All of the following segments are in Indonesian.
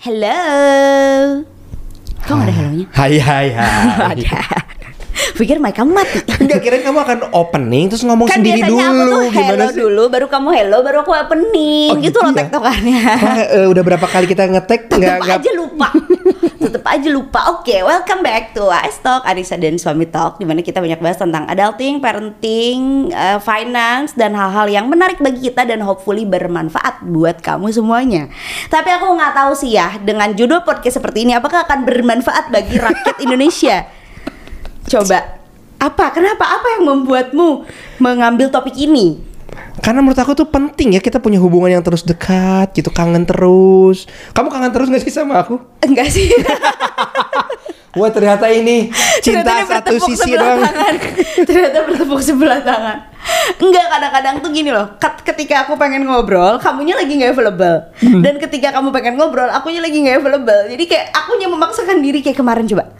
Hello. Kok gak ada hellonya? Hai hai hai. ada. Pikir mic kamu mati. Enggak kirain kamu akan opening terus ngomong Kan sendiri biasanya dulu. aku tuh hello Gimana sih? dulu, baru kamu hello, baru aku opening. Oh, gitu, gitu loh ya? tektokannya. Eh, udah berapa kali kita ngetek nggak nggak aja lupa. Aja lupa. Oke, welcome back to Ice Talk, Arisa dan Suami Talk Di mana kita banyak bahas tentang adulting, parenting, eh, finance Dan hal-hal yang menarik bagi kita dan hopefully bermanfaat buat kamu semuanya Tapi aku nggak tahu sih ya, dengan judul podcast seperti ini Apakah akan bermanfaat bagi rakyat Indonesia? Coba, apa? Kenapa? Apa yang membuatmu mengambil topik ini? Karena menurut aku tuh penting ya kita punya hubungan yang terus dekat gitu, kangen terus. Kamu kangen terus gak sih sama aku? Enggak sih Wah ternyata ini cinta Ternyata satu sisi doang. tangan. Ternyata bertepuk sebelah tangan. Enggak kadang-kadang tuh gini loh. ket- Ketika aku pengen ngobrol, kamunya lagi nggak available. Hmm. Dan ketika kamu pengen ngobrol, akunya lagi nggak available. Jadi kayak akunya memaksakan diri kayak kemarin coba.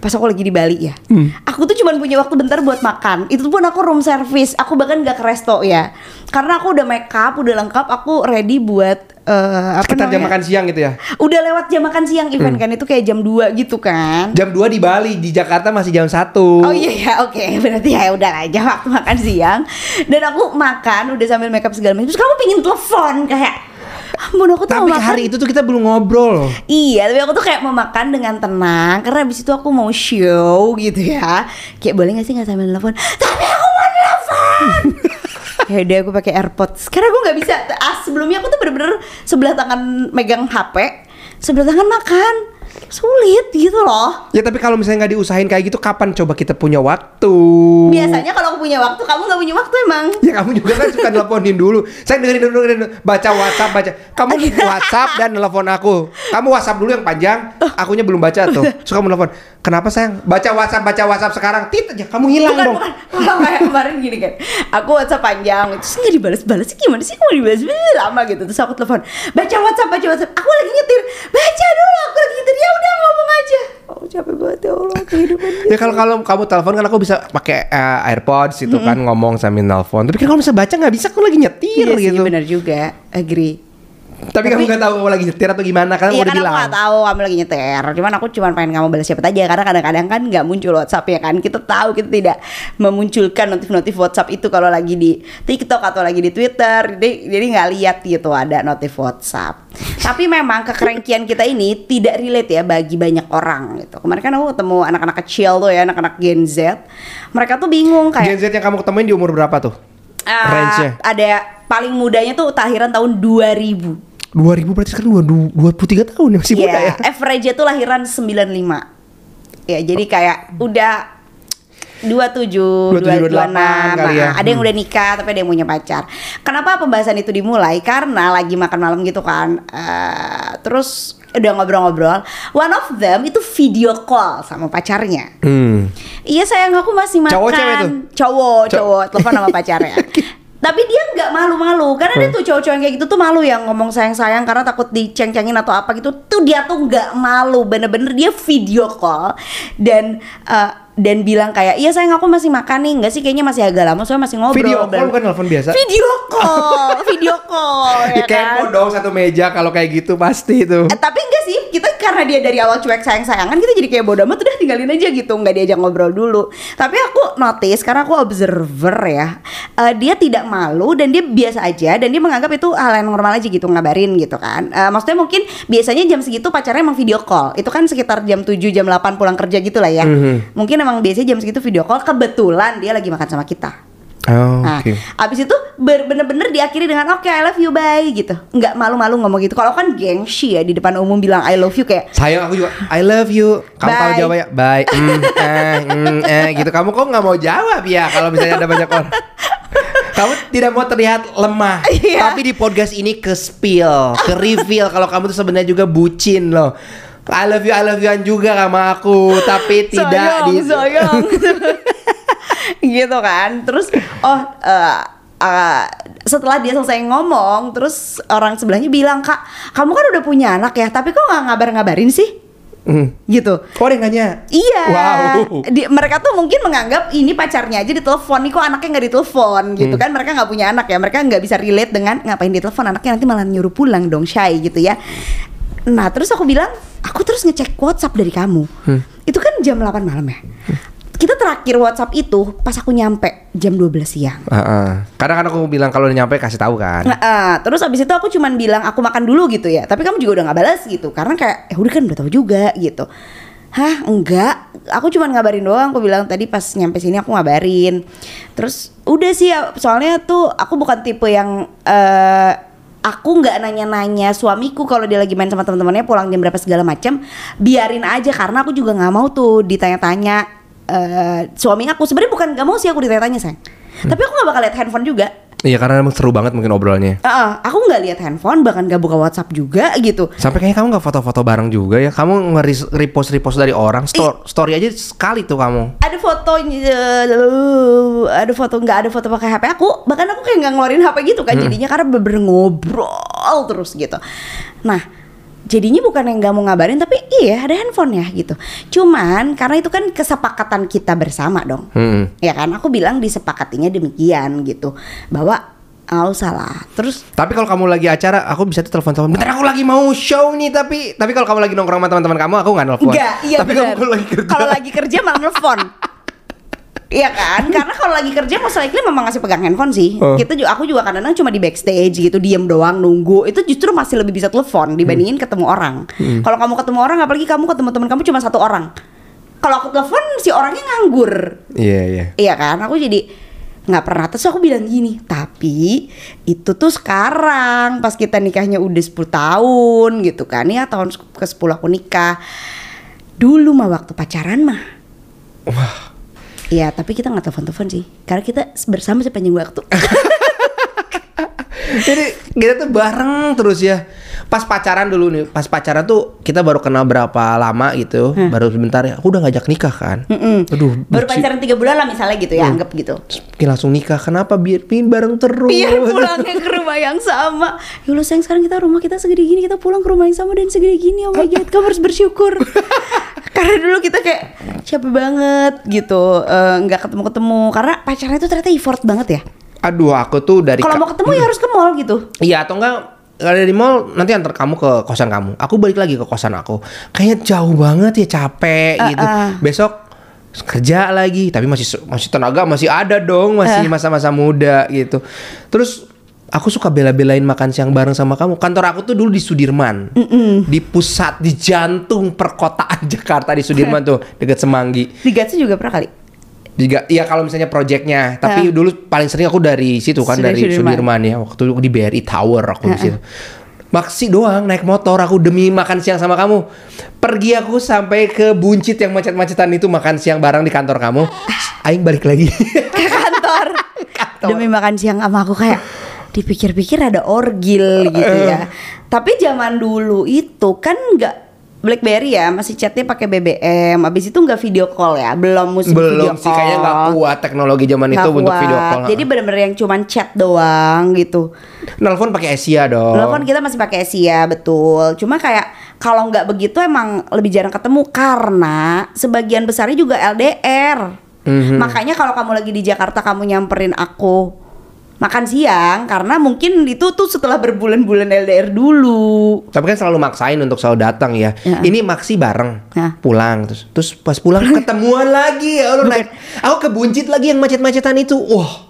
Pas aku lagi di Bali ya. Hmm. Aku tuh cuma punya waktu bentar buat makan. Itu pun aku room service. Aku bahkan nggak ke resto ya. Karena aku udah make up, udah lengkap, aku ready buat eh, apa Sekitar jam makan siang gitu ya. Udah lewat jam makan siang event Hmm. kan itu kayak jam 2 gitu kan. Jam 2 di Bali, di Jakarta masih jam 1 Oh iya ya, oke. Berarti ya udah aja waktu makan siang. Dan aku makan udah sambil makeup segala macam. Terus kamu pingin telepon kayak Ampun aku tuh Tapi mau makan. hari itu tuh kita belum ngobrol. Iya, tapi aku tuh kayak mau makan dengan tenang karena abis itu aku mau show gitu ya. Kayak boleh gak sih nggak sambil telepon? Tapi aku mau telepon. ya udah aku pakai AirPods. Karena aku nggak bisa. Ah, sebelumnya aku tuh bener-bener sebelah tangan megang HP, sebelah tangan makan. Sulit gitu loh. Ya tapi kalau misalnya nggak diusahain kayak gitu, kapan coba kita punya waktu? Biasanya kalau aku punya waktu, kamu nggak punya waktu emang. Ya kamu juga kan suka nelponin dulu. Saya dengerin dulu, dengerin dulu. baca WhatsApp, baca. Kamu WhatsApp dan nelpon aku. Kamu WhatsApp dulu yang panjang, akunya belum baca tuh. Suka menelpon. Kenapa sayang? Baca WhatsApp, baca WhatsApp sekarang. Tit aja, kamu hilang bukan, dong. bukan. Kayak kemarin gini kan Aku WhatsApp panjang Terus nggak dibalas-balas sih Gimana sih mau dibalas lama gitu Terus aku telepon Baca WhatsApp, baca WhatsApp Aku lagi nyetir Baca dulu aku lagi nyetir Ya udah ngomong aja Oh capek banget ya Allah kehidupan Ya kalau kalau kamu telepon kan aku bisa pakai eh, AirPods itu kan ngomong sambil nelpon. Tapi kan kalau misalnya baca nggak bisa, aku lagi nyetir Iya gitu. benar juga Agree Tapi, kamu nggak tahu kamu lagi nyetir atau gimana kan Iya udah kan aku bilang. gak tahu kamu lagi nyetir. Cuman aku cuma pengen kamu balas siapa aja Karena kadang-kadang kan gak muncul WhatsApp ya kan. Kita tahu kita tidak memunculkan notif-notif WhatsApp itu Kalau lagi di TikTok atau lagi di Twitter. Jadi, jadi gak lihat gitu ada notif WhatsApp. Tapi memang kekerengkian kita ini tidak relate ya bagi banyak orang gitu. Kemarin kan aku ketemu anak-anak kecil tuh ya Anak-anak Gen Z. Mereka tuh bingung kayak Gen Z yang kamu ketemuin di umur berapa tuh? ah, range-nya? Ada paling mudanya tuh tahiran tahun 2000 2000 berarti sekarang 22 23 tahun ya masih muda Iya, ya. average tuh lahiran 95. Ya, jadi kayak udah 27, 27, 26, 28 kali ya. ada yang udah nikah tapi ada yang punya pacar. Kenapa pembahasan itu dimulai? Karena lagi makan malam gitu kan. Eh, terus udah ngobrol-ngobrol. One of them itu video call sama pacarnya. Hmm. Iya sayang aku masih makan. Cowok, cewek tuh? Cowok, Cow- cowok telepon sama pacarnya. Tapi dia nggak malu-malu. Karena dia tuh cowok-cowok yang kayak gitu tuh malu yang ngomong sayang-sayang karena takut diceng-cengin atau apa gitu. Tuh dia tuh nggak malu, bener-bener dia video call. Dan eh, dan bilang kayak iya sayang aku masih makan nih nggak sih kayaknya masih agak lama soalnya masih ngobrol. Video call bukan telepon biasa. Video call, video call ya Ya kepo kan. dong satu meja kalau kayak gitu pasti itu. Eh, tapi enggak sih, kita karena dia dari awal cuek sayang-sayangan kita jadi kayak bodoh amat udah tinggalin aja gitu, nggak diajak ngobrol dulu. Tapi aku notice karena aku observer ya, eh, dia tidak malu dan dia biasa aja dan dia menganggap itu hal yang normal aja gitu ngabarin gitu kan. Eh, maksudnya mungkin biasanya jam segitu pacarnya emang video call. Itu kan sekitar jam 7 jam 8 pulang kerja gitu lah ya. Mhm. Mungkin emang biasanya jam segitu video call kebetulan dia lagi makan sama kita. Oh, Nah, oke. abis itu bener-bener diakhiri dengan oke I love you bye gitu. Nggak malu-malu ngomong gitu. Kalau kan gengsi ya di depan umum bilang I love you kayak Sayang aku juga I love you. Kamu Bye. jawab ya bye. Mm, eh, mm, eh, gitu. Kamu kok nggak mau jawab ya kalau misalnya ada banyak orang. Kamu tidak mau terlihat lemah, Iya. tapi di podcast ini ke spill, ke reveal kalau kamu tuh sebenarnya juga bucin loh. I love you, I love you juga sama aku, tapi tidak sayang, di sayang. gitu kan. Terus oh eh, eh, setelah dia selesai ngomong, terus orang sebelahnya bilang kak, kamu kan udah punya anak ya, tapi kok nggak ngabar-ngabarin sih? Hmm. Gitu. Kok ada yang nanya? Iya. Wow. Di- mereka tuh mungkin menganggap ini pacarnya aja ditelepon nih kok anaknya nggak ditelepon gitu Hmm. kan mereka nggak punya anak ya mereka nggak bisa relate dengan ngapain ditelepon anaknya nanti malah nyuruh pulang dong shy gitu ya Nah terus aku bilang, aku terus ngecek WhatsApp dari kamu. Hmm. Itu kan jam 8 malam ya. Kita terakhir WhatsApp itu pas aku nyampe jam 12 siang. Heeh. Kadang kan aku bilang kalau udah nyampe kasih tahu kan. Nah, eh, terus abis itu aku cuman bilang aku makan dulu gitu ya. Tapi kamu juga udah nggak balas gitu. Karena kayak, ya udah kan udah tahu juga gitu. Hah enggak, aku cuman ngabarin doang. Aku bilang tadi pas nyampe sini aku ngabarin. Terus udah sih, ya, soalnya tuh aku bukan tipe yang eh aku nggak nanya-nanya suamiku kalau dia lagi main sama teman-temannya pulang jam berapa segala macam. Biarin aja karena aku juga nggak mau tuh ditanya-tanya eh suami aku. Sebenarnya bukan nggak mau sih aku ditanya-tanya sayang. Tapi aku nggak bakal lihat handphone juga. Iya karena emang seru banget mungkin obrolannya. Heeh, aku nggak lihat handphone, bahkan nggak buka WhatsApp juga gitu. Sampai kayaknya kamu nggak foto-foto bareng juga ya. Kamu nge-repost repost dari orang. Sto- story aja sekali tuh kamu. Ada fotonya, eh, ada foto nggak ada foto pakai HP aku. Bahkan aku kayak nggak ngeluarin HP gitu kan. Jadinya karena bener ngobrol terus gitu. Nah, jadinya bukan yang nggak mau ngabarin, tapi iya ada handphone ya gitu. Cuman karena itu kan kesepakatan kita bersama dong. Hmm. Ya kan, aku bilang disepakatinya demikian gitu bahwa oh salah. Terus Tapi kalau kamu lagi acara, aku bisa tuh telepon-telepon. Bentar aku lagi mau show nih, tapi tapi kalau kamu lagi nongkrong sama teman-teman kamu, aku nggak nelfon. Enggak, iya Tapi kamu kalau lagi kerja, Kalau lagi kerja malah nelfon. Iya kan? Karena kalau lagi kerja most likely memang ngasih pegang handphone sih. Oh. Kita juga aku juga kadang-kadang cuma di backstage gitu, diem doang nunggu. Itu justru masih lebih bisa telepon dibandingin Hmm. ketemu orang. Kalau kamu ketemu orang apalagi kamu ketemu teman kamu cuma satu orang. Kalau aku telepon si orangnya nganggur. Iya iya. Iya kan? Aku jadi nggak pernah terus aku bilang gini tapi itu tuh sekarang pas kita nikahnya udah 10 tahun gitu kan ya tahun ke 10 aku nikah dulu mah waktu pacaran mah Wah. Iya tapi kita nggak telepon-telepon sih karena kita bersama sepanjang waktu Jadi kita tuh bareng terus ya. Pas pacaran dulu nih, pas pacaran tuh kita baru kenal berapa lama gitu, baru sebentar ya. Aku udah ngajak nikah kan. Mm-mm. Aduh, baru buci- pacaran tiga bulan lah misalnya gitu ya anggap gitu Terus langsung nikah. Kenapa biar pingin bareng terus? biar pulangnya ke rumah yang sama ya Allah sayang sekarang kita rumah kita segede gini kita pulang ke rumah yang sama dan segede gini oh my god kamu harus bersyukur karena dulu kita kayak capek banget gitu eh, nggak ketemu ketemu karena pacarnya itu ternyata effort banget ya Aduh, aku tuh dari kalau ka- mau ketemu ya harus ke mall gitu Iya atau enggak kalau dari mall nanti antar kamu ke kosan kamu. Aku balik lagi ke kosan aku. Kayaknya jauh banget ya capek gitu. uh. Besok kerja lagi tapi masih masih tenaga masih ada dong masih masa-masa muda gitu. Terus aku suka bela-belain makan siang bareng sama kamu. Kantor aku tuh dulu di Sudirman. Di pusat di jantung perkotaan Jakarta di Sudirman tuh deket Semanggi. di Gatsu juga pernah kali Juga iya kalau misalnya projectnya, tapi Ya. dulu paling sering aku dari situ kan Sudah dari Sudirman. Sudirman ya. Waktu itu di BRI Tower aku di situ. Maksi doang naik motor aku demi makan siang sama kamu. Pergi aku sampai ke Buncit yang macet-macetan itu makan siang bareng di kantor kamu. Aing balik lagi. ke kantor demi makan siang sama aku kayak dipikir-pikir ada orgil gitu ya tapi zaman dulu itu kan nggak BlackBerry ya masih chatnya pakai BBM abis itu nggak video call ya belum musim video Belum sih kayaknya nggak kuat teknologi zaman itu untuk kuat. video call. jadi bener-bener yang cuman chat doang gitu Nelfon pakai Asia dong. Telepon kita masih pakai Asia betul. Cuma kayak kalau nggak begitu emang lebih jarang ketemu karena sebagian besarnya juga LDR. Mhm. Makanya kalau kamu lagi di Jakarta kamu nyamperin aku makan siang karena mungkin itu tuh setelah berbulan-bulan LDR dulu. Tapi kan selalu maksain untuk selalu datang ya. Ya. Ini maksi bareng Ya. pulang terus terus pas pulang ketemuan lagi ya Allah naik. Aku ke Buncit lagi yang macet-macetan itu. Wah,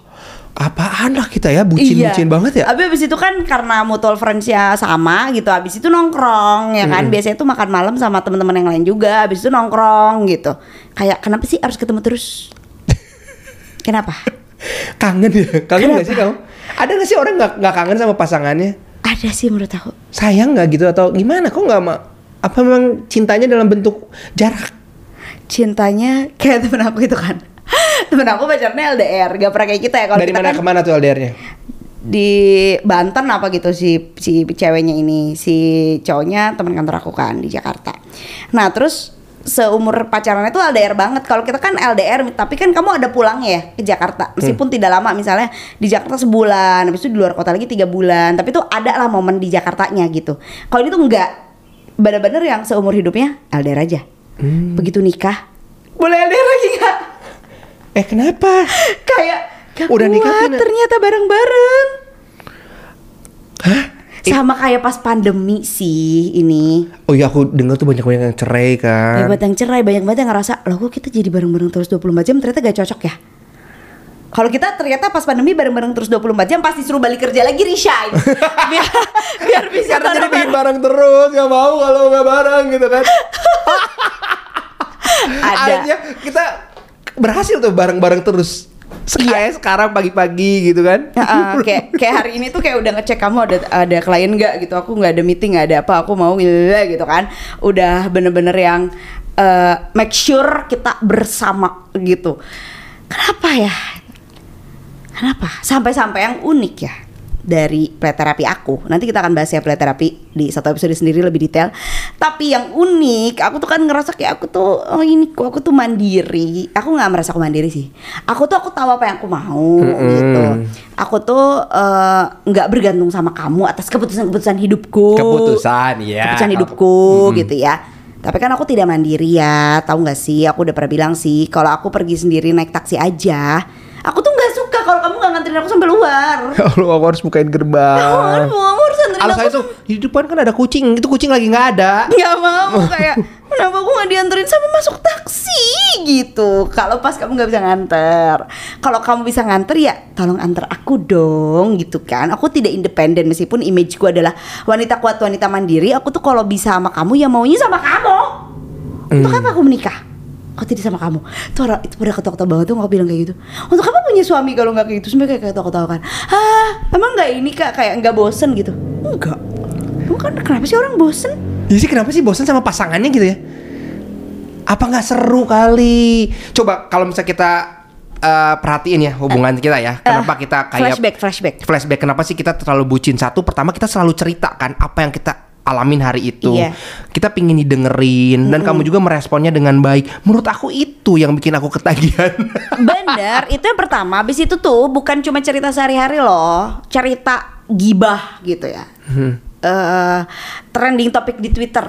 apaan lah kita ya bucin-bucin banget ya. Tapi abis itu kan karena mutual friends-nya sama gitu. Abis itu nongkrong ya kan. Biasanya tuh makan malam sama teman-teman yang lain juga. Abis itu nongkrong gitu. Kayak kenapa sih harus ketemu terus? Kenapa? Kangen ya? Kangen Kenapa? gak sih kamu? Ada gak sih orang nggak nggak kangen sama pasangannya? Ada sih menurut aku. Sayang nggak gitu atau gimana? Kok nggak apa memang cintanya dalam bentuk jarak? Cintanya kayak temen aku itu kan. temen aku pacarnya LDR, gak pernah kayak kita ya. Kalau Dari kita mana kan ke mana tuh LDR-nya? di Banten apa gitu si si ceweknya ini, si cowoknya teman kantor aku kan di Jakarta. Nah terus seumur pacaran itu LDR banget. Kalau kita kan LDR, tapi kan kamu ada pulangnya ya ke Jakarta, meskipun Hmm. tidak lama. Misalnya di Jakarta sebulan, habis itu di luar kota lagi tiga bulan. Tapi tuh ada lah momen di Jakartanya gitu. Kalau ini tuh enggak, bener-bener yang seumur hidupnya LDR aja. Hmm. Begitu nikah, boleh LDR lagi nggak? Eh kenapa? Kayak gak Udah kuat nikah kan- ternyata bareng-bareng. Hah? Sama kayak pas pandemi sih ini. Oh iya aku dengar tuh banyak banyak yang cerai kan. Banyak banget yang cerai, banyak banget yang ngerasa, loh kok kita jadi bareng-bareng terus 24 jam ternyata gak cocok ya. Kalau kita ternyata pas pandemi bareng-bareng terus 24 jam pasti suruh balik kerja lagi resign. biar, biar bisa Karena jadi bareng terus, nggak mau kalau nggak bareng gitu kan. Ada. Akhirnya kita berhasil tuh bareng-bareng terus. Kayak sekarang pagi-pagi gitu kan. Heeh, kayak kayak hari ini tuh kayak udah ngecek kamu ada ada klien nggak gitu. Aku nggak ada meeting nggak ada apa aku mau gitu kan. Udah bener-bener yang eh, make sure kita bersama gitu. Kenapa ya? Kenapa? Sampai-sampai yang unik ya dari play terapi aku. Nanti kita akan bahas ya play terapi di satu episode sendiri lebih detail. Tapi yang unik aku tuh kan ngerasa kayak aku tuh oh ini kok aku tuh mandiri. Aku nggak merasa aku mandiri sih. Aku tuh aku tahu apa yang aku mau gitu. Aku tuh eh, nggak bergantung sama kamu atas keputusan-keputusan hidupku. Keputusan ya. keputusan hidupku gitu ya. Tapi kan aku tidak mandiri ya tahu nggak sih? Aku udah pernah bilang sih kalau aku pergi sendiri naik taksi aja aku tuh nggak suka kalau kamu nggak nganterin aku sampai luar. Kalau aku harus bukain gerbang. kamu harus nganterin Alasan aku itu di depan kan ada kucing, itu kucing lagi nggak ada. nggak mau kayak kenapa aku nggak dianterin sampai masuk taksi gitu? Kalau pas kamu nggak bisa nganter. Kalau kamu bisa nganter ya tolong antar aku dong gitu kan. Aku tidak independen meskipun imageku adalah wanita kuat wanita mandiri. Aku tuh kalau bisa sama kamu ya maunya sama kamu. Untuk apa aku menikah Kok tidak sama kamu? Tuh orang itu pada ketawa-ketawa banget tuh aku bilang kayak gitu. Untuk apa punya suami kalau nggak kayak gitu? Sampai kayak ketawa-ketawa kan. Ah, emang nggak ini kak kayak nggak bosen gitu? Enggak. Bukan kenapa sih orang bosen? Jadi sih kenapa sih bosan sama pasangannya gitu ya? Apa nggak seru kali? Coba kalau misalnya kita eh, perhatiin ya hubungan kita ya. Kenapa kita kayak flashback, flashback. flashback kenapa sih kita terlalu bucin satu pertama kita selalu ceritakan apa yang kita alamin hari itu. Iya. kita pingin didengerin dan kamu juga meresponnya dengan baik. Menurut aku itu yang bikin aku ketagihan. Bener, itu yang pertama. Habis itu tuh bukan cuma cerita sehari-hari loh, cerita gibah gitu ya. Eh, trending topik di Twitter,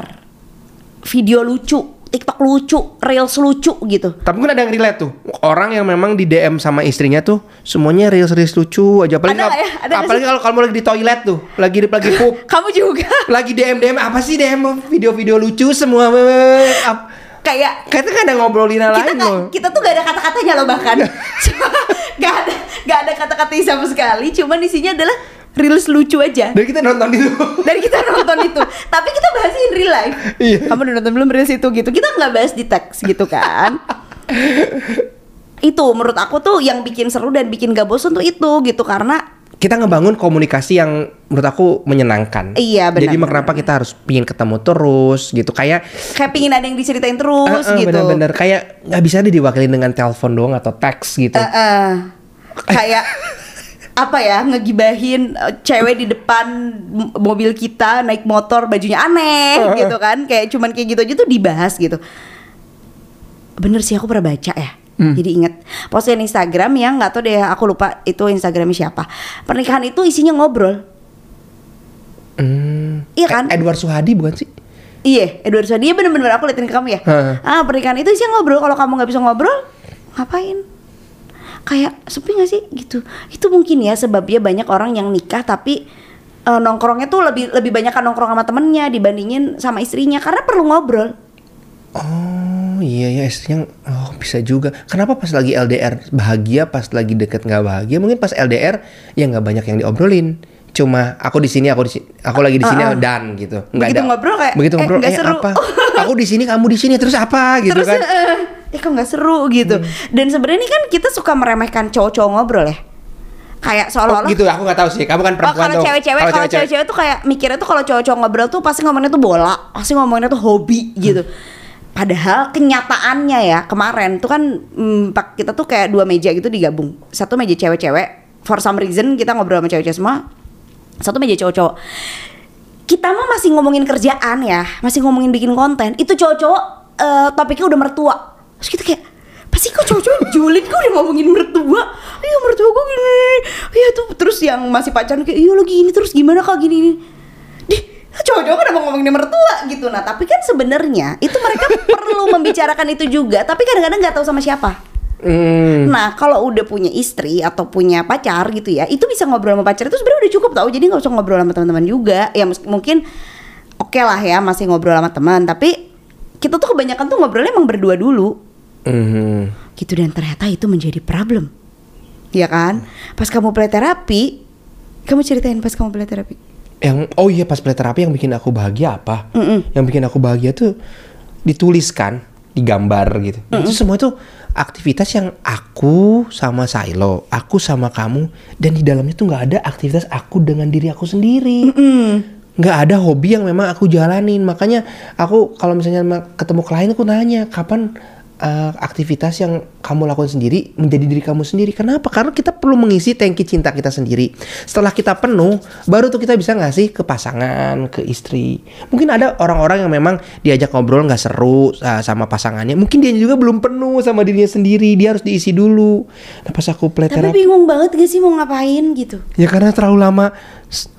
video lucu, TikTok lucu, reels lucu gitu. tapi kan ada yang relate tuh orang yang memang di DM sama istrinya tuh semuanya reels reels lucu aja apalagi Ada ya? Ada apalagi kalau kamu lagi di toilet tuh lagi lagi pup Kamu juga lagi DM DM apa sih DM video-video lucu semua kayak Kayaknya kan ada ngobrolin kita lain loh. kita tuh gak ada kata-katanya loh bahkan. Gak ada gak ada kata-katanya sama sekali. Cuman isinya adalah reels lucu aja. Dan kita nonton itu. dari kita nonton itu tapi kita bahas in real life Iya. kamu udah nonton belum reels itu gitu kita nggak bahas di teks gitu kan itu menurut aku tuh yang bikin seru dan bikin gak bosan tuh itu gitu karena kita ngebangun komunikasi yang menurut aku menyenangkan. Iya, benar, Jadi benar, kenapa kita harus pingin ketemu terus gitu kayak kayak pingin ada yang diceritain terus eh, eh, gitu bener-bener kayak nggak bisa deh diwakilin dengan telepon doang atau teks gitu. Eh, eh. kayak apa ya ngegibahin eh, cewek di depan mobil kita naik motor bajunya aneh gitu kan. Kayak cuman kayak gitu aja tuh dibahas gitu. Bener sih aku pernah baca ya. Jadi inget postingan Instagram yang nggak tahu deh aku lupa itu Instagramnya siapa. Pernikahan itu isinya ngobrol. Hmm. Iya kan? Eh, Edward Suhadi bukan sih? iya Edward Suhadi iya bener-bener aku liatin ke kamu ya. Ah pernikahan itu isinya ngobrol. Kalau kamu nggak bisa ngobrol ngapain kayak sepi gak sih gitu itu mungkin ya sebabnya banyak orang yang nikah tapi eh, nongkrongnya tuh lebih lebih banyak kan nongkrong sama temennya dibandingin sama istrinya karena perlu ngobrol Oh iya ya istrinya oh bisa juga. Kenapa pas lagi LDR bahagia, pas lagi deket nggak bahagia? Mungkin pas LDR ya nggak banyak yang diobrolin. Cuma aku di sini, aku di sini, aku lagi di sini Ah, ah. dan gitu. Begitu ngobrol kayak, begitu eh, ngobrol nggak eh, seru. apa? aku di sini, kamu di sini terus apa gitu terus kan? eh, eh kok nggak seru gitu dan sebenarnya ini kan kita suka meremehkan cowok-cowok ngobrol ya kayak Oh, seolah-olah gitu aku nggak tahu sih. Kamu kan Oh, perempuan kalau tuh. cewek-cewek, kalau cewek-cewek tuh kayak mikirnya tuh kalau cowok-cowok ngobrol tuh pasti ngomongnya tuh bola, pasti ngomongnya tuh hobi gitu. Padahal kenyataannya ya kemarin tuh kan mm, pak- kita tuh kayak dua meja gitu digabung. Satu meja cewek-cewek, for some reason kita ngobrol sama cewek-cewek semua. Satu meja cowok-cowok. Kita mah masih ngomongin kerjaan ya, masih ngomongin bikin konten. Itu cowok-cowok eh, topiknya udah mertua. Terus kita kayak pasti kok cowok-cowok julid kok udah ngomongin mertua iya mertua gue gini iya tuh terus yang masih pacaran kayak iya lo gini terus gimana kak gini gini Dih, cowok-cowok kan emang ngomongin mertua gitu nah tapi kan sebenarnya itu mereka perlu membicarakan itu juga tapi kadang-kadang nggak tahu sama siapa Hmm. Nah, kalau udah punya istri atau punya pacar gitu ya, itu bisa ngobrol sama pacar itu sebenarnya udah cukup tau. Jadi nggak usah ngobrol sama teman-teman juga. Ya mungkin oke lah ya masih ngobrol sama teman, tapi kita tuh kebanyakan tuh ngobrolnya emang berdua dulu. Mhm. Gitu dan ternyata itu menjadi problem. Ya kan? Pas kamu play terapi, kamu ceritain pas kamu play terapi. Yang oh iya pas play terapi yang bikin aku bahagia apa? Mm-mm. Yang bikin aku bahagia tuh dituliskan, digambar gitu. Dan Itu semua tuh aktivitas yang aku sama Silo, aku sama kamu dan di dalamnya tuh nggak ada aktivitas aku dengan diri aku sendiri. nggak ada hobi yang memang aku jalanin makanya aku kalau misalnya ketemu klien aku nanya kapan uh, aktivitas yang kamu lakukan sendiri menjadi diri kamu sendiri. Kenapa? Karena kita perlu mengisi tangki cinta kita sendiri. Setelah kita penuh baru tuh kita bisa ngasih ke pasangan ke istri. Mungkin ada orang-orang yang memang diajak ngobrol nggak seru uh, sama pasangannya. Mungkin dia juga belum penuh sama dirinya sendiri. Dia harus diisi dulu. Nah pas aku play Tapi terapi bingung banget gak sih mau ngapain gitu? Ya karena terlalu lama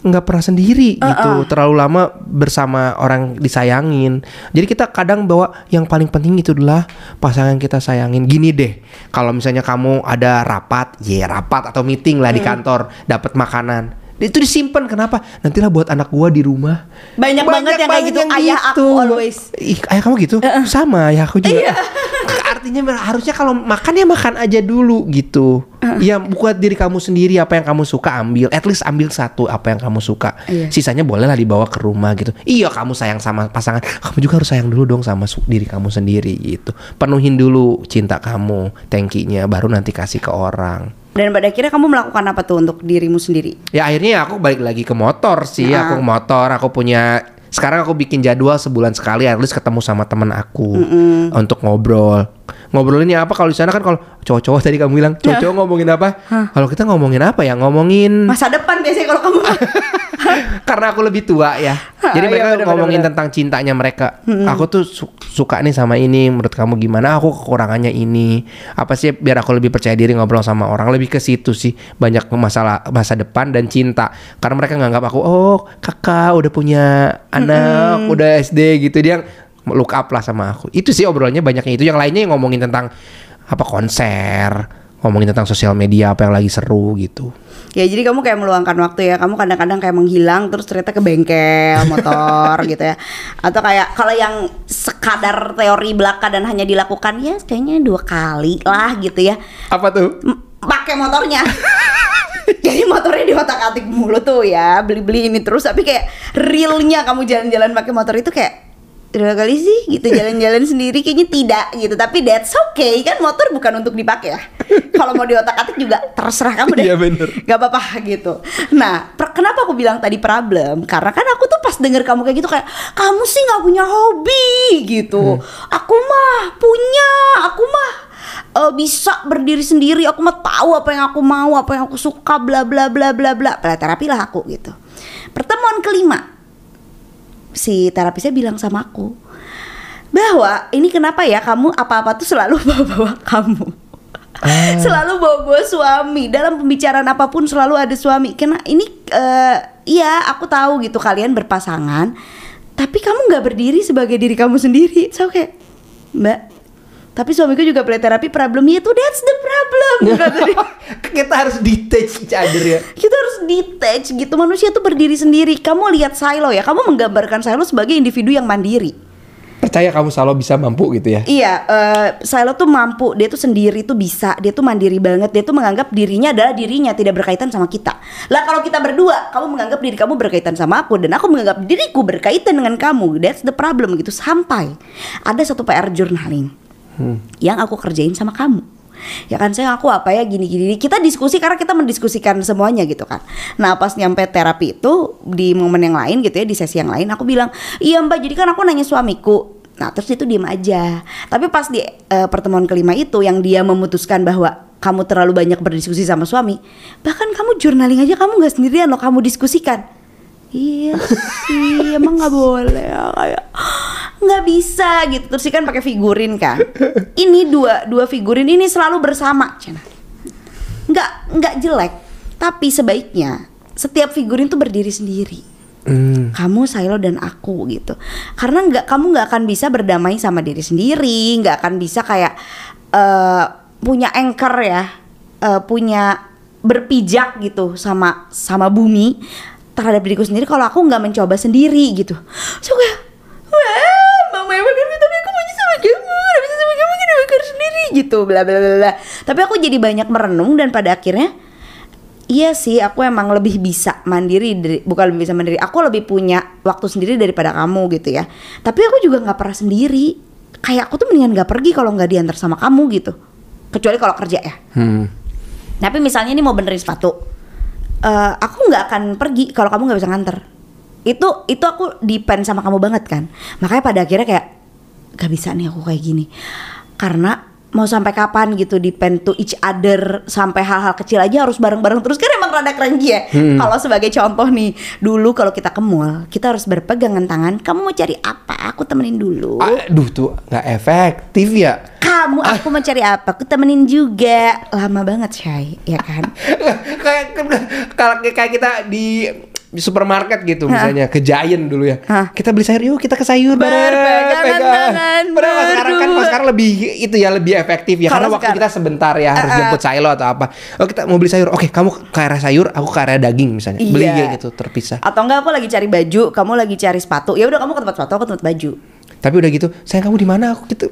nggak pernah sendiri gitu, terlalu lama bersama orang disayangin. Jadi kita kadang bawa yang paling penting itu adalah pasangan kita sayangin. Gini deh, kalau misalnya kamu ada rapat, ya rapat atau meeting lah di kantor, dapat makanan. Itu disimpan kenapa? Nantilah buat anak gua di rumah. Banyak banget yang kayak gitu, ayah aku always. Ih, ayah kamu gitu? Sama ayah aku juga. Artinya harusnya kalau makan ya makan aja dulu gitu. Ya buat diri kamu sendiri apa yang kamu suka ambil. At least ambil satu apa yang kamu suka. Iya. Sisanya bolehlah dibawa ke rumah gitu. Iya kamu sayang sama pasangan, kamu juga harus sayang dulu dong sama diri kamu sendiri gitu. Penuhin dulu cinta kamu, tangkinya baru nanti kasih ke orang. Dan pada akhirnya kamu melakukan apa tuh untuk dirimu sendiri? Ya akhirnya aku balik lagi ke motor sih. Nah. Aku motor, aku punya sekarang aku bikin jadwal sebulan sekali at least ketemu sama teman aku untuk ngobrol. Ngobrolinnya apa kalau di sana kan kalau cowok-cowok tadi kamu bilang cowok-cowok ngomongin apa? Kalau kita ngomongin apa ya? Ngomongin Masa depan biasanya kalau kamu karena aku lebih tua ya. Jadi Iya, mereka bener, ngomongin bener, tentang cintanya mereka. Aku tuh su- suka nih sama ini. Menurut kamu gimana? Aku kekurangannya ini. Apa sih biar aku lebih percaya diri ngobrol sama orang. Lebih ke situ sih. Banyak masalah masa depan dan cinta. Karena mereka nganggap aku, oh kakak udah punya anak, udah SD gitu. Dia look up lah sama aku. Itu sih obrolannya banyaknya itu. Yang lainnya yang ngomongin tentang apa konser, ngomongin tentang sosial media apa yang lagi seru gitu. Ya jadi kamu kayak meluangkan waktu ya Kamu kadang-kadang kayak menghilang Terus ternyata ke bengkel motor gitu ya Atau kayak kalau yang sekadar teori belaka Dan hanya dilakukan ya kayaknya dua kali lah gitu ya Apa tuh? M- pakai motornya jadi motornya di otak atik mulu tuh ya beli-beli ini terus tapi kayak realnya kamu jalan-jalan pakai motor itu kayak dua kali sih gitu jalan-jalan sendiri. Kayaknya tidak gitu. Tapi that's okay kan motor bukan untuk dipakai ya. Kalau mau di otak atik juga terserah kamu deh. Iya, bener. gak apa-apa gitu. Nah per- kenapa aku bilang tadi problem? Karena kan aku tuh pas denger kamu kayak gitu kayak kamu sih nggak punya hobi gitu. Aku mah punya aku mah eh, bisa berdiri sendiri. Aku mah tahu apa yang aku mau apa yang aku suka bla bla bla bla bla. Play terapi lah aku gitu. Pertemuan kelima si terapisnya bilang sama aku bahwa ini kenapa ya kamu apa-apa tuh selalu bawa-bawa kamu? Selalu bawa-bawa suami. Dalam pembicaraan apa pun selalu ada suami. Karena ini eh, iya aku tahu gitu kalian berpasangan tapi kamu nggak berdiri sebagai diri kamu sendiri. So kayak mbak tapi suamiku juga play terapi problemnya itu that's the problem kita harus detach each other ya. kita harus detach gitu manusia tuh berdiri sendiri kamu lihat Silo ya kamu menggambarkan Silo sebagai individu yang mandiri Percaya kamu selalu bisa mampu gitu ya. Iya, eh Silo tuh mampu, dia tuh sendiri tuh bisa, dia tuh mandiri banget, dia tuh menganggap dirinya adalah dirinya tidak berkaitan sama kita. Lah kalau kita berdua, kamu menganggap diri kamu berkaitan sama aku dan aku menganggap diriku berkaitan dengan kamu. That's the problem gitu. Sampai ada satu PR journaling yang aku kerjain sama kamu. Ya kan saya aku apa ya gini-gini. Kita diskusi karena kita mendiskusikan semuanya gitu kan. Nah pas nyampe terapi itu Di momen yang lain gitu ya Di sesi yang lain Aku bilang Iya mbak jadi kan aku nanya suamiku. Nah terus itu diem aja. Tapi pas di eh, pertemuan kelima itu Yang dia memutuskan bahwa Kamu terlalu banyak berdiskusi sama suami Bahkan kamu journaling aja Kamu gak sendirian loh Kamu diskusikan Iya sih Emang gak boleh ya Kayak nggak bisa gitu. Terus kan pakai figurin kan. Ini dua dua figurin ini selalu bersama Cina. Nggak nggak jelek tapi sebaiknya setiap figurin tuh berdiri sendiri. Hmm. kamu Silo dan aku gitu. Karena nggak kamu nggak akan bisa berdamai sama diri sendiri nggak akan bisa kayak eh punya anchor ya, eh, punya berpijak gitu sama sama bumi terhadap diriku sendiri kalau aku nggak mencoba sendiri gitu. So kayak, wah, mama emang kan tapi aku maunya sama kamu, nggak bisa sama kamu kenapa aku harus sendiri gitu, bla bla bla bla. Tapi aku jadi banyak merenung dan pada akhirnya Iya sih, aku emang lebih bisa mandiri dari, bukan lebih bisa mandiri. Aku lebih punya waktu sendiri daripada kamu gitu ya. Tapi aku juga nggak pernah sendiri. Kayak aku tuh mendingan nggak pergi kalau nggak diantar sama kamu gitu. Kecuali kalau kerja ya. Hmm. Tapi misalnya ini mau benerin sepatu, eh, aku nggak akan pergi kalau kamu nggak bisa nganter. Itu itu aku depend sama kamu banget kan. Makanya pada akhirnya kayak gak bisa nih aku kayak gini. Karena mau sampai kapan gitu depend to each other sampai hal-hal kecil aja harus bareng-bareng terus kan emang rada cranky ya. Kalau sebagai contoh nih, dulu kalau kita ke mall, kita harus berpegangan tangan. Kamu mau cari apa? Aku temenin dulu. Aduh tuh nggak efektif ya. Kamu aku mau cari apa? Aku temenin juga. Lama banget, Shay, ya kan? kayak kalau kayak kita di supermarket gitu misalnya ke Giant dulu ya. Hah. Kita beli sayur yuk, kita ke sayur bareng. Berpegangan pegang. tangan Padahal sekarang kan kalau sekarang lebih itu ya lebih efektif ya Kalau karena waktu sekarang- kita sebentar ya harus eh. jemput silo atau apa. Oh kita mau beli sayur. Oke, kamu ke area sayur, aku ke area daging misalnya. Beli Iya. kayak gitu terpisah. Atau enggak aku lagi cari baju, kamu lagi cari sepatu. Ya udah kamu ke tempat sepatu, aku ke tempat baju. Tapi udah gitu, sayang kamu di mana aku gitu.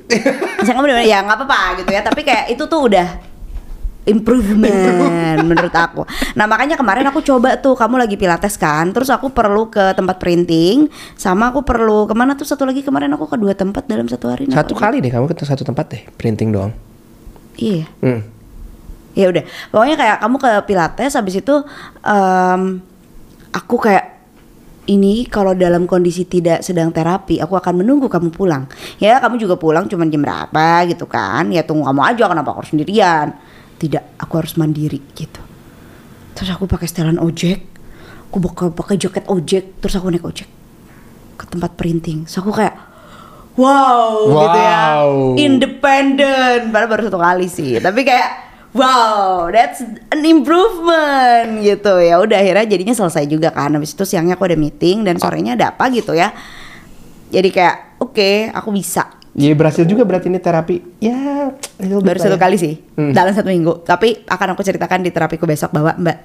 Misalnya kamu udah ya nggak apa-apa gitu ya. Tapi kayak itu tuh udah improvement menurut aku. Nah makanya kemarin aku coba tuh kamu lagi pilates kan, terus aku perlu ke tempat printing, sama aku perlu ke mana tuh satu lagi kemarin aku ke dua tempat dalam satu hari. satu Apa? kali deh kamu ke satu tempat deh, printing doang. Iya. Hmm. ya udah pokoknya kayak kamu ke pilates habis itu em, aku kayak ini kalau dalam kondisi tidak sedang terapi aku akan menunggu kamu pulang ya kamu juga pulang cuman jam berapa gitu kan ya tunggu kamu aja kenapa aku harus sendirian tidak aku harus mandiri gitu. Terus aku pakai setelan ojek aku pakai pakai jaket ojek terus aku naik ojek ke tempat printing. So aku kayak wow, gitu ya. Wow. independen padahal baru satu kali sih. Tapi kayak wow that's an improvement gitu ya. Udah akhirnya jadinya selesai juga kan. Habis itu siangnya aku ada meeting dan sorenya ada apa gitu ya. Jadi kayak oke aku bisa Ya berhasil juga berarti ini terapi. Ya, baru satu ya. kali sih Hmm. dalam satu minggu. Tapi akan aku ceritakan di terapiku besok bahwa mbak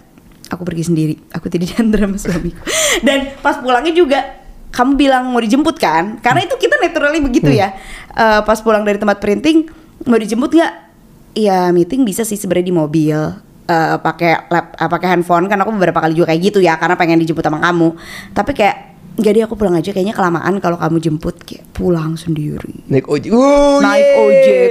aku pergi sendiri. Aku tidak diantar sama suamiku. Dan pas pulangnya juga kamu bilang mau dijemput kan? Karena itu kita naturally begitu Hmm. ya. Eh, pas pulang dari tempat printing mau dijemput nggak? Ya meeting bisa sih sebenarnya di mobil. Eh, pakai lap eh, pakai handphone. Kan aku beberapa kali juga kayak gitu ya karena pengen dijemput sama kamu. Tapi kayak deh aku pulang aja kayaknya kelamaan kalau kamu jemput kayak pulang sendiri Naik ojek. Uh, Naik yeay. ojek.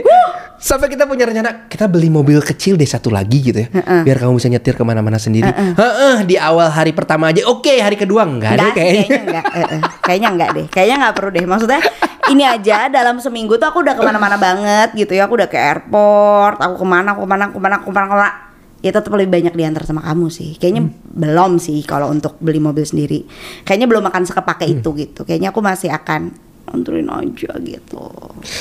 Sampai kita punya rencana kita beli mobil kecil deh satu lagi gitu ya. Heeh. Biar kamu bisa nyetir ke mana-mana sendiri. Heeh, di awal hari pertama aja. Oke, hari kedua enggak, deh Enggak sih, kayaknya. kayaknya enggak. Eh, eh, kayaknya enggak deh. Kayaknya enggak perlu deh. Maksudnya ini aja dalam seminggu tuh aku udah ke mana-mana banget gitu ya. Aku udah ke airport, aku ke mana, aku ke mana, aku ke mana, aku ke mana, aku ke mana. Ya tetap lebih banyak diantar sama kamu sih. Kayaknya belum sih kalau untuk beli mobil sendiri. Kayaknya belum akan sekepake itu gitu. Kayaknya aku masih akan anterin aja gitu.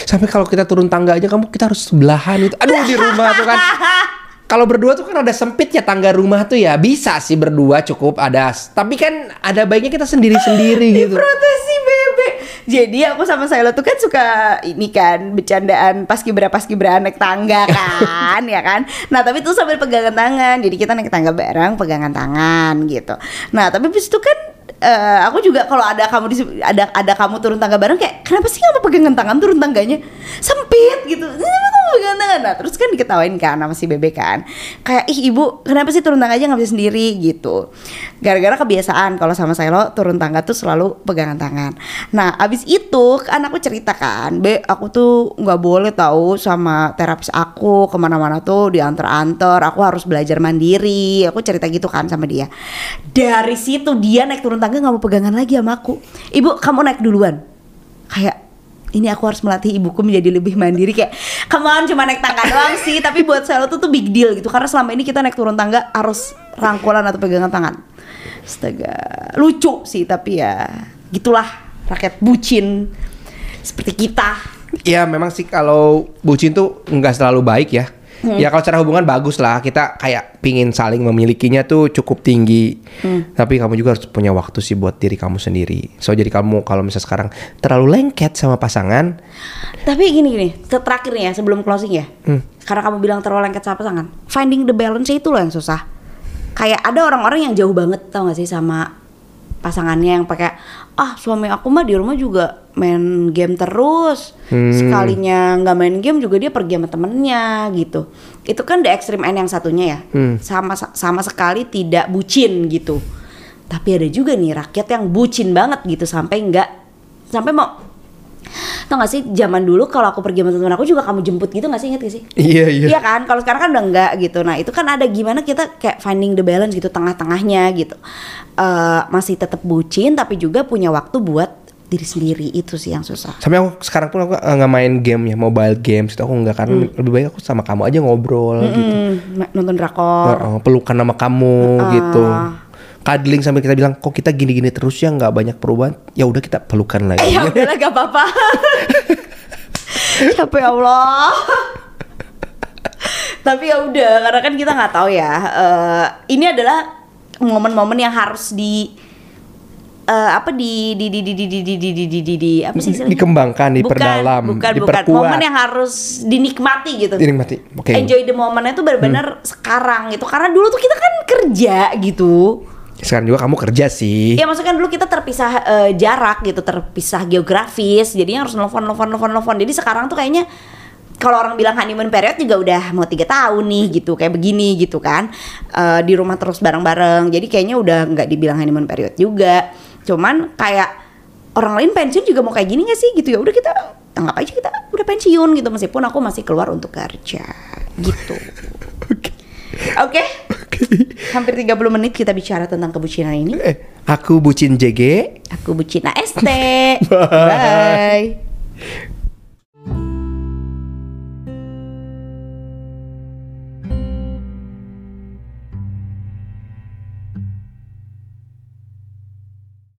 Sampai kalau kita turun tangga aja kamu kita harus sebelahan itu. Aduh di rumah tuh kan. Kalau berdua tuh kan ada sempitnya tangga rumah tuh ya bisa sih berdua cukup ada. Tapi kan ada baiknya kita sendiri-sendiri gitu. Protesi bebek. Jadi aku sama Silo tuh kan suka ini kan bercandaan pas kibra pas kibra naik tangga kan ya kan. Nah tapi tuh sambil pegangan tangan. Jadi kita naik tangga bareng pegangan tangan gitu. Nah tapi habis itu kan eh, aku juga kalau ada kamu di ada ada kamu turun tangga bareng kayak kenapa sih kamu pegangan tangan turun tangganya sempit gitu. Kenapa kamu pegangan tangan? Nah terus kan diketawain kan sama si bebek kan. Kayak ih ibu kenapa sih turun tangga aja nggak bisa sendiri gitu. Gara-gara kebiasaan kalau sama Silo turun tangga tuh selalu pegangan tangan. Nah abis itu kan aku ceritakan, be aku tuh nggak boleh tahu sama terapis aku ke mana-mana tuh diantar-antar. Aku harus belajar mandiri. Aku cerita gitu kan sama dia. Dari situ dia naik turun tangga nggak mau pegangan lagi sama aku. Ibu kamu naik duluan. Kayak ini aku harus melatih ibuku menjadi lebih mandiri kayak come on cuma naik tangga doang sih tapi buat saya tuh tuh big deal gitu karena selama ini kita naik turun tangga harus rangkulan atau pegangan tangan astaga lucu sih tapi ya gitulah rakyat bucin seperti kita Ya memang sih kalau bucin tuh nggak selalu baik ya. Hmm. Ya kalau secara hubungan bagus lah. Kita kayak pingin saling memilikinya tuh cukup tinggi. Hmm. Tapi kamu juga harus punya waktu sih buat diri kamu sendiri. So jadi kamu kalau misalnya sekarang terlalu lengket sama pasangan, Tapi gini gini, terakhir nih ya sebelum closing ya. Hmm. Karena kamu bilang terlalu lengket sama pasangan. Finding the balance itu loh yang susah. Kayak ada orang-orang yang jauh banget tau gak sih sama pasangannya yang pakai ah suami aku mah di rumah juga main game terus. Hmm. sekalinya nggak main game juga dia pergi sama temennya gitu. Itu kan the extreme end yang satunya ya. Hmm. sama sama sekali tidak bucin gitu. Tapi ada juga nih rakyat yang bucin banget gitu. Sampai nggak sampai mau tau gak sih zaman dulu kalau aku pergi sama temen aku juga kamu jemput gitu gak sih inget gak sih iya iya. Iya kan, kalau sekarang kan udah enggak gitu. Nah itu kan ada gimana kita kayak finding the balance gitu, tengah-tengahnya gitu. Eh masih tetap bucin tapi juga punya waktu buat diri sendiri itu sih yang susah. Sampai aku sekarang pun aku eh, nggak main game ya, mobile games itu aku nggak karena lebih baik aku sama kamu aja ngobrol gitu. Hmm, nonton drakor. Heeh, pelukan sama kamu gitu. Cuddling sambil kita bilang kok kita gini-gini terus ya nggak banyak perubahan. Ya udah kita pelukan lagi. Eh ya udahlah gak apa-apa. Capek ya Allah. Tapi ya udah, karena kan kita nggak tahu ya. eh, ini adalah momen-momen yang harus di eh, apa di di di di di di di di di di di di apa sih istilahnya? Dikembangkan, Bukan, diperdalam, bukan, bukan. diperkuat. Momen yang harus dinikmati gitu. Ini mati. Oke. Enjoy the momentnya tuh benar-benar Hmm. sekarang gitu. Karena dulu tuh kita kan kerja gitu. Sekarang juga kamu kerja sih. Ya maksudnya kan dulu kita terpisah eh, jarak gitu, terpisah geografis, jadinya harus nelfon, nelfon, nelfon, nelfon. Jadi sekarang tuh kayaknya kalau orang bilang honeymoon period juga udah mau tiga tahun nih gitu, kayak begini gitu kan, Eh, di rumah terus bareng-bareng. Jadi kayaknya udah nggak dibilang honeymoon period juga. Cuman kayak orang lain pensiun juga mau kayak gini gak sih gitu ya? Udah kita anggap aja kita udah pensiun gitu meskipun aku masih keluar untuk kerja gitu. Oke. Hampir 30 menit kita bicara tentang kebucinan ini. Eh, aku bucin JG. Aku bucin AST. Bye.